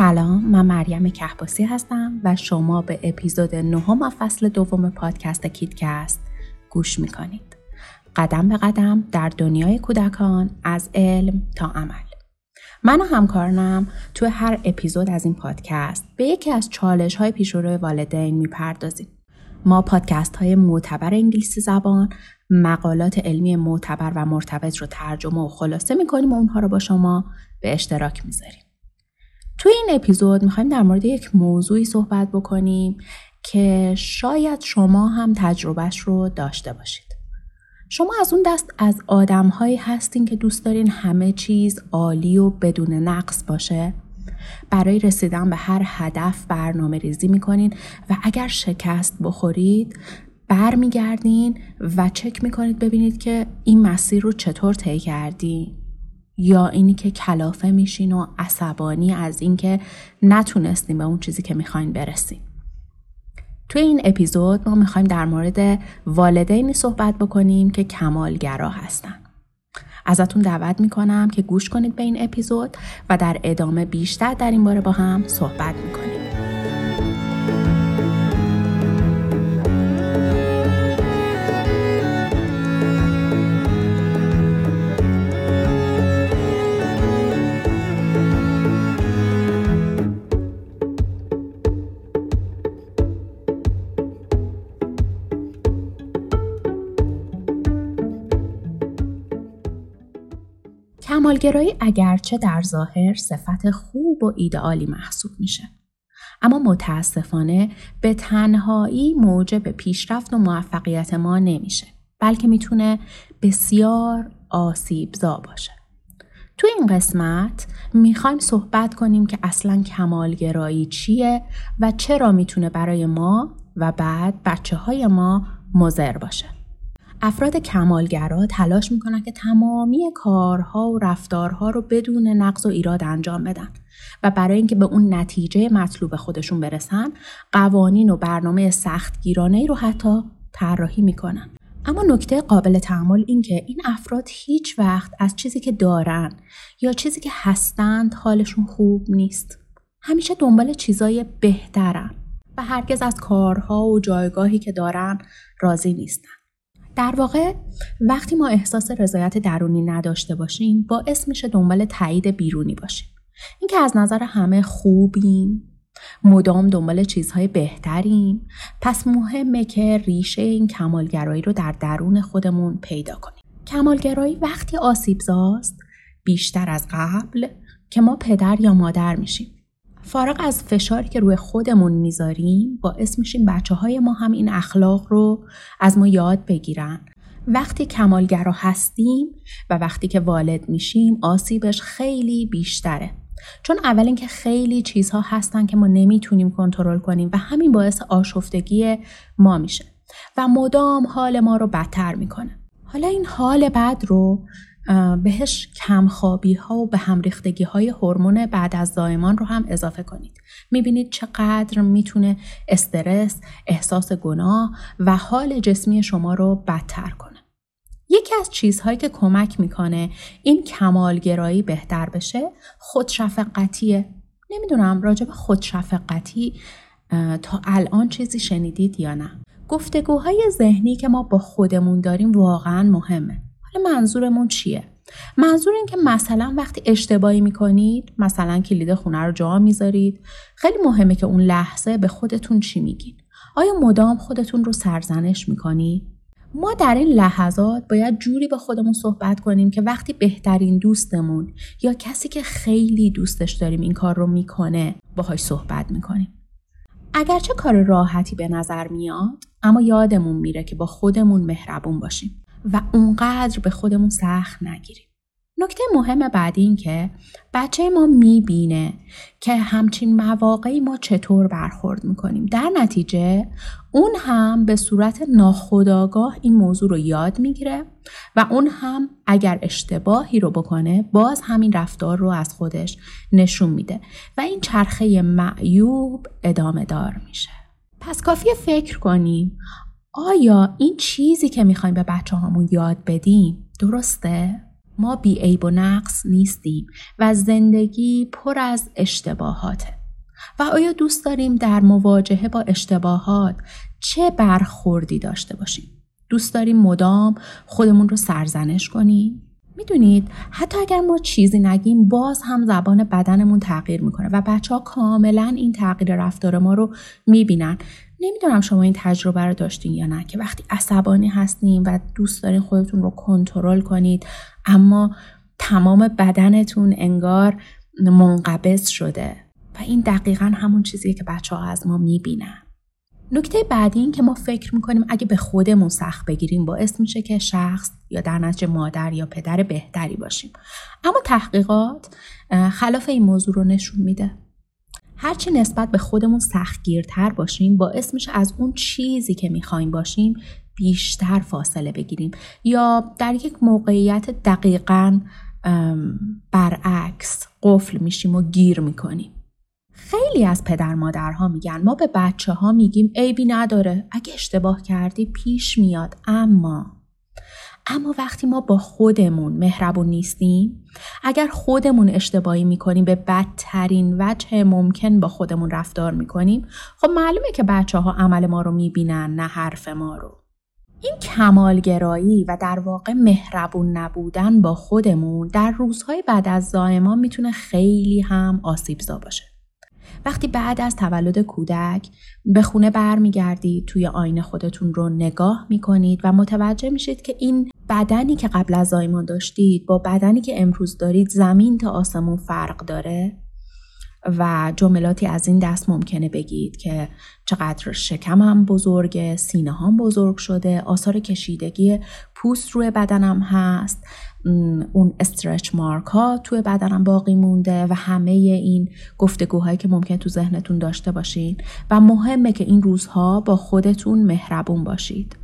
سلام من مریم کهباسی هستم و شما به اپیزود نهم و فصل دوم پادکست کیدکست گوش می‌کنید. قدم به قدم در دنیای کودکان از علم تا عمل. من و همکارنم توی هر اپیزود از این پادکست به یکی از چالش های پیشرو والدین می‌پردازیم. ما پادکست های معتبر انگلیسی زبان مقالات علمی معتبر و مرتبط رو ترجمه و خلاصه می‌کنیم و اونها رو با شما به اشتراک می‌ذاریم. توی این اپیزود می‌خوایم در مورد یک موضوعی صحبت بکنیم که شاید شما هم تجربهش رو داشته باشید. شما از اون دست از آدمهایی هستین که دوست دارین همه چیز عالی و بدون نقص باشه؟ برای رسیدن به هر هدف برنامه ریزی می‌کنین و اگر شکست بخورید برمیگردین و چک می‌کنید ببینید که این مسیر رو چطور طی کردین یا اینی که کلافه میشین و عصبانی از اینکه نتونستیم به اون چیزی که می‌خواین برسیم. توی این اپیزود ما می‌خوایم در مورد والدینی صحبت بکنیم که کمالگرا هستن. ازتون دعوت می‌کنم که گوش کنید به این اپیزود و در ادامه بیشتر در این باره با هم صحبت می‌کنیم. کمالگرایی اگرچه در ظاهر صفت خوب و ایدئالی محسوب میشه. اما متاسفانه به تنهایی موجب پیشرفت و موفقیت ما نمیشه. بلکه می‌تونه بسیار آسیبزا باشه. تو این قسمت می‌خوایم صحبت کنیم که اصلا کمالگرایی چیه و چرا می‌تونه برای ما و بعد بچه های ما مزر باشه. افراد کمالگرا تلاش می‌کنن که تمامی کارها و رفتارها رو بدون نقض و ایراد انجام بدن و برای اینکه به اون نتیجه مطلوب خودشون برسن قوانین و برنامه سختگیرانه ای رو حتی طراحی می‌کنن. اما نکته قابل تحمل این که این افراد هیچ وقت از چیزی که دارن یا چیزی که هستند حالشون خوب نیست. همیشه دنبال چیزای بهترن و هرگز از کارها و جایگاهی که دارن راضی نیستن. در واقع وقتی ما احساس رضایت درونی نداشته باشیم باعث میشه دنبال تایید بیرونی باشیم. اینکه از نظر همه خوبیم مدام دنبال چیزهای بهتریم پس مهمه که ریشه این کمالگرایی رو در درون خودمون پیدا کنیم. کمالگرایی وقتی آسیبزاست بیشتر از قبل که ما پدر یا مادر میشیم. فارغ از فشاری که روی خودمون می‌ذاریم باعث میشیم بچه های ما هم این اخلاق رو از ما یاد بگیرن. وقتی کمالگرا هستیم و وقتی که والد میشیم آسیبش خیلی بیشتره. چون اول اینکه خیلی چیزها هستن که ما نمی‌تونیم کنترل کنیم و همین باعث آشفتگی ما میشه و مدام حال ما رو بدتر می‌کنه. حالا این حال بد رو بهش کمخوابی ها و به هم های هورمون بعد از زایمان رو هم اضافه کنید. می‌بینید چقدر می‌تونه استرس، احساس گناه و حال جسمی شما رو بدتر کنه. یکی از چیزهایی که کمک می‌کنه این کمالگرایی بهتر بشه خودشفقتیه. نمی‌دونم راجع به خودشفقتی تا الان چیزی شنیدید یا نه. گفتگوهای ذهنی که ما با خودمون داریم واقعا مهمه. حالا منظورمون چیه؟ منظور این که مثلا وقتی اشتباهی می‌کنید مثلا کلید خونه رو جا می‌ذارید خیلی مهمه که اون لحظه به خودتون چی میگین. آیا مدام خودتون رو سرزنش می‌کنید ما در این لحظات باید جوری با خودمون صحبت کنیم که وقتی بهترین دوستمون یا کسی که خیلی دوستش داریم این کار رو می‌کنه باهاش صحبت می‌کنیم. اگرچه کار راحتی به نظر میاد اما یادمون میره که با خودمون مهربون باشیم. و اونقدر به خودمون سخت نگیریم. نکته مهم بعدی این که بچه ما می‌بینه که همچین مواقعی ما چطور برخورد می‌کنیم. در نتیجه اون هم به صورت ناخودآگاه این موضوع رو یاد می‌گیره و اون هم اگر اشتباهی رو بکنه باز همین رفتار رو از خودش نشون میده و این چرخه معیوب ادامه دار میشه. پس کافی فکر کنیم آیا این چیزی که می‌خوایم به بچه هامون یاد بدیم درسته؟ ما بی عیب و نقص نیستیم و زندگی پر از اشتباهاته. و آیا دوست داریم در مواجهه با اشتباهات چه برخوردی داشته باشیم؟ دوست داریم مدام خودمون رو سرزنش کنیم؟ می‌دونید حتی اگر ما چیزی نگیم باز هم زبان بدنمون تغییر می‌کنه و بچه ها کاملا این تغییر رفتار ما رو می‌بینن. نمی‌دونم شما این تجربه رو داشتین یا نه که وقتی عصبانی هستین و دوست دارین خودتون رو کنترل کنید اما تمام بدنتون انگار منقبض شده. و این دقیقا همون چیزیه که بچه ها از ما می‌بینن. نکته بعدی این که ما فکر می‌کنیم اگه به خودمون سخت بگیریم باعث میشه که شخص یا در نتیجه مادر یا پدر بهتری باشیم. اما تحقیقات خلاف این موضوع رو نشون میده. هرچی نسبت به خودمون سختگیرتر باشیم باعث میشه از اون چیزی که می‌خوایم باشیم بیشتر فاصله بگیریم. یا در یک موقعیت دقیقا برعکس قفل میشیم و گیر می‌کنیم. خیلی از پدر مادرها میگن ما به بچه ها میگیم عیبی نداره اگه اشتباه کردی پیش میاد. اما اما وقتی ما با خودمون مهربون نیستیم اگر خودمون اشتباهی می‌کنیم به بدترین وجه ممکن با خودمون رفتار می‌کنیم خب معلومه که بچه ها عمل ما رو می‌بینن نه حرف ما رو. این کمالگرایی و در واقع مهربون نبودن با خودمون در روزهای بعد از زایمان می‌تونه خیلی هم آسیبزا باشه. وقتی بعد از تولد کودک به خونه برمیگردید توی آینه خودتون رو نگاه می‌کنید و متوجه میشید که این بدنی که قبل از زایمان داشتید با بدنی که امروز دارید زمین تا آسمون فرق داره. و جملاتی از این دست ممکنه بگید که چقدر شکمم بزرگه سینه هم بزرگ شده آثار کشیدگی پوست روی بدنم هست اون استرچ مارک ها توی بدنم باقی مونده و همه این گفتگوهایی که ممکن تو ذهنتون داشته باشین. و مهمه که این روزها با خودتون مهربون باشید.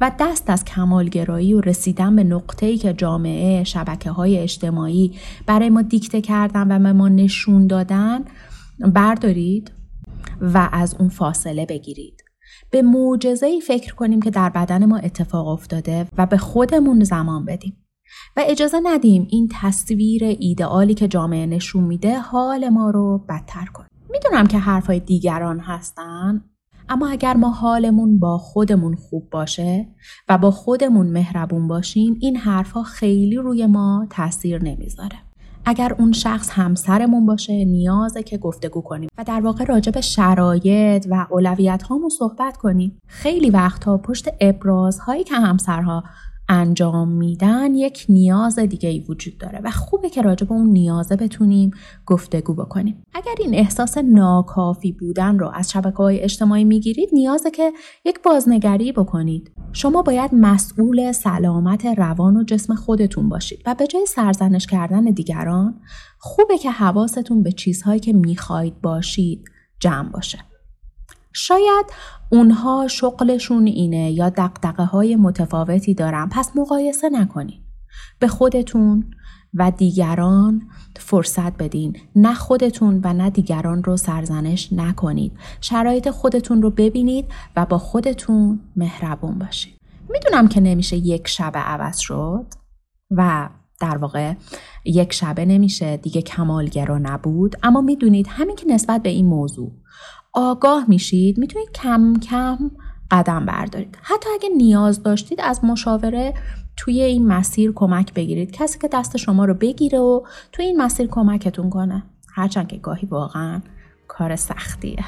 و دست از کمالگرایی و رسیدن به نقطه‌ای که جامعه شبکه های اجتماعی برای ما دیکته کردن و به ما نشون دادن بردارید و از اون فاصله بگیرید. به معجزه ای فکر کنیم که در بدن ما اتفاق افتاده و به خودمون زمان بدیم. و اجازه ندیم این تصویر ایدئالی که جامعه نشون میده حال ما رو بدتر کنه. می‌دونم که حرفای دیگران هستن. اما اگر ما حالمون با خودمون خوب باشه و با خودمون مهربون باشیم این حرفها خیلی روی ما تاثیر نمی‌ذاره. اگر اون شخص همسرمون باشه نیازه که گفتگو کنیم و در واقع راجع به شرایط و اولویت هامون صحبت کنیم. خیلی وقتها پشت ابرازهایی که همسرها انجام میدن یک نیاز دیگه ای وجود داره و خوبه که راجع به اون نیازه بتونیم گفتگو بکنیم. اگر این احساس ناکافی بودن رو از شبکه های اجتماعی می‌گیرید نیازه که یک بازنگری بکنید. شما باید مسئول سلامت روان و جسم خودتون باشید و به جای سرزنش کردن دیگران خوبه که حواستون به چیزهایی که می‌خواهید باشید جمع باشه. شاید اونها شغلشون اینه یا دقدقه های متفاوتی دارن. پس مقایسه نکنین. به خودتون و دیگران فرصت بدین. نه خودتون و نه دیگران رو سرزنش نکنید. شرایط خودتون رو ببینید و با خودتون مهربون باشید. می‌دونم که نمیشه یک شب عوض شد و در واقع یک شبه نمیشه. دیگه کمالگرا نبود. اما می‌دونید همین که نسبت به این موضوع آگاه میشید می‌تونید کم کم قدم بردارید. حتی اگه نیاز داشتید از مشاوره توی این مسیر کمک بگیرید. کسی که دست شما رو بگیره و توی این مسیر کمکتون کنه. هرچند که گاهی واقعا کار سختیه.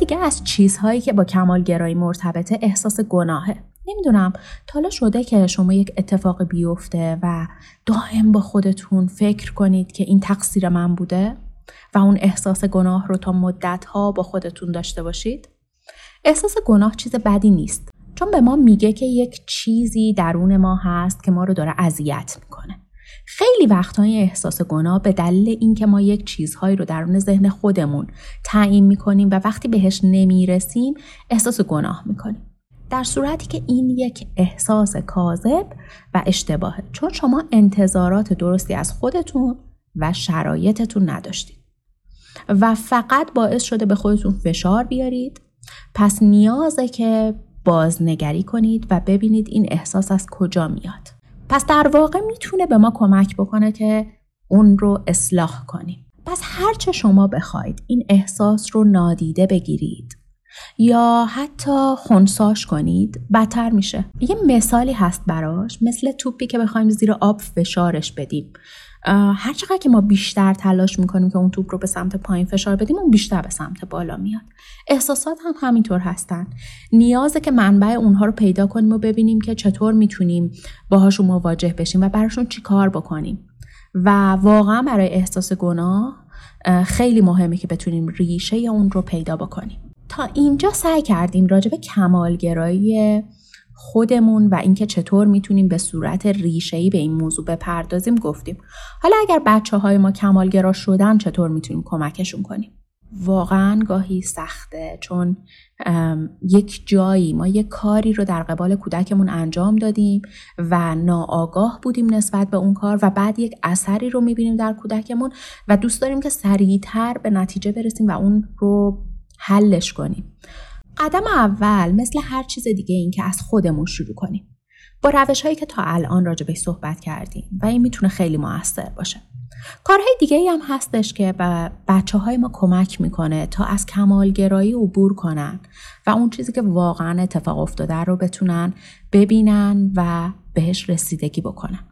دیگه از چیزهایی که با کمالگرایی مرتبطه احساس گناهه. نمی‌دونم. تا حالا شده که شما یک اتفاق بیفته و دائم با خودتون فکر کنید که این تقصیر من بوده و اون احساس گناه رو تا مدت ها با خودتون داشته باشید؟ احساس گناه چیز بدی نیست. چون به ما میگه که یک چیزی درون ما هست که ما رو داره اذیت می‌کنه. خیلی وقتا این احساس گناه به دلیل اینکه ما یک چیزهایی رو درون ذهن خودمون تعیین می‌کنیم و وقتی بهش نمی‌رسیم احساس گناه می‌کنیم. در صورتی که این یک احساس کاذب و اشتباهه. چون شما انتظارات درستی از خودتون و شرایطتون نداشتید. و فقط باعث شده به خودتون فشار بیارید. پس نیازه که بازنگری کنید و ببینید این احساس از کجا میاد. پس در واقع می‌تونه به ما کمک بکنه که اون رو اصلاح کنیم. پس هرچه شما بخواید این احساس رو نادیده بگیرید. یا حتی خونساش کنید بدتر میشه. یه مثالی هست براش مثل توپی که بخوایم زیر آب فشارش بدیم. هر چقدر که ما بیشتر تلاش می‌کنیم که اون توپ رو به سمت پایین فشار بدیم اون بیشتر به سمت بالا میاد. احساسات هم همینطور هستن. نیازه که منبع اونها رو پیدا کنیم و ببینیم که چطور می‌تونیم باهاشون مواجه بشیم و براشون چی کار بکنیم. و واقعا برای احساس گناه خیلی مهمه که بتونیم ریشه اون رو پیدا بکنیم. تا اینجا سعی کردیم راجع به کمالگرایی خودمون و اینکه چطور می‌تونیم به صورت ریشه‌ای به این موضوع بپردازیم گفتیم. حالا اگر بچه های ما کمالگرا شدن چطور می‌تونیم کمکشون کنیم؟ واقعا گاهی سخته چون یک جایی ما یک کاری رو در قبال کودکمون انجام دادیم و ناآگاه بودیم نسبت به اون کار و بعد یک اثری رو می‌بینیم در کودکمون و دوست داریم که سریعتر به نتیجه برسیم و اون رو حلش کنیم. قدم اول مثل هر چیز دیگه این که از خودمون شروع کنیم. با روش هایی که تا الان راجع صحبت کردیم و این می‌تونه خیلی موثر باشه. کارهای دیگه ای هم هستش که به بچه های ما کمک می‌کنه تا از کمالگرایی عبور کنن و اون چیزی که واقعا اتفاق افتاده رو بتونن ببینن و بهش رسیدگی بکنن.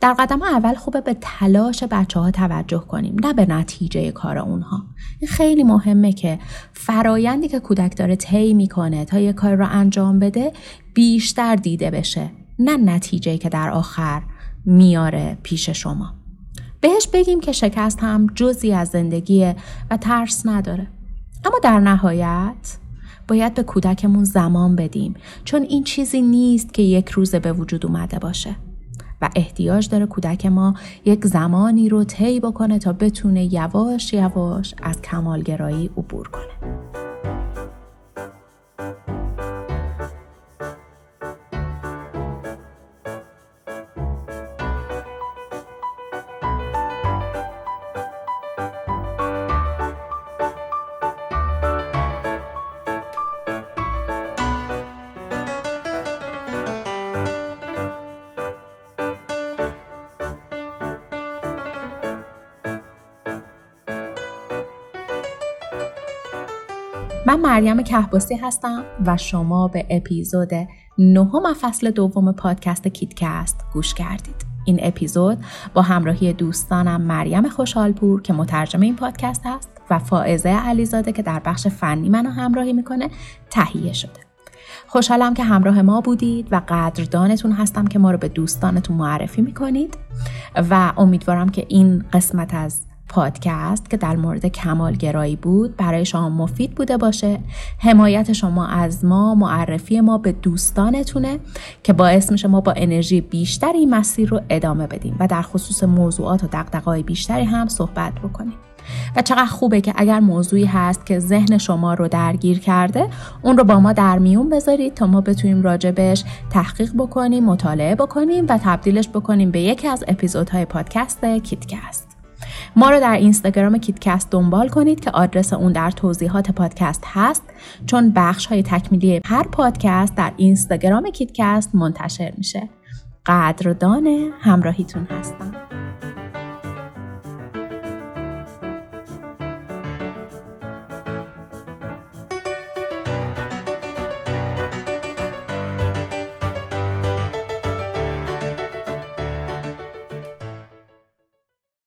در قدم اول خوبه به تلاش بچه ها توجه کنیم نه به نتیجه کار اونها. این خیلی مهمه که فرایندی که کودک داره طی می‌کنه تا یه کار رو انجام بده بیشتر دیده بشه نه نتیجه که در آخر میاره پیش شما. بهش بگیم که شکست هم جزی از زندگیه و ترس نداره. اما در نهایت باید به کودکمون زمان بدیم چون این چیزی نیست که یک روزه به وجود اومده باشه. و احتیاج داره کودک ما یک زمانی رو طی بکنه تا بتونه یواش یواش از کمالگرایی عبور کنه. من مریم کهباسی هستم و شما به اپیزود نهم فصل دوم پادکست کیتکست گوش کردید. این اپیزود با همراهی دوستانم مریم خوشحالپور که مترجم این پادکست هست و فائزه علیزاده که در بخش فنی منو همراهی می‌کنه تهیه شده. خوشحالم که همراه ما بودید و قدردانتون هستم که ما رو به دوستانتون معرفی می‌کنید و امیدوارم که این قسمت از پادکست که در مورد کمالگرایی بود برای شما مفید بوده باشه. حمایت شما از ما معرفی ما به دوستانتونه که باعث میشه ما با انرژی بیشتر این مسیر رو ادامه بدیم و در خصوص موضوعات و دغدغه‌های بیشتری هم صحبت بکنیم. و چقدر خوبه که اگر موضوعی هست که ذهن شما رو درگیر کرده اون رو با ما در میون بذارید تا ما بتونیم راجبش تحقیق بکنیم مطالعه بکنیم و تبدیلش بکنیم به یکی از اپیزودهای پادکست کیدکست. ما رو در اینستاگرام کیدکست دنبال کنید که آدرس اون در توضیحات پادکست هست چون بخش های تکمیلی هر پادکست در اینستاگرام کیتکست منتشر میشه. قدردان همراهیتون هستم.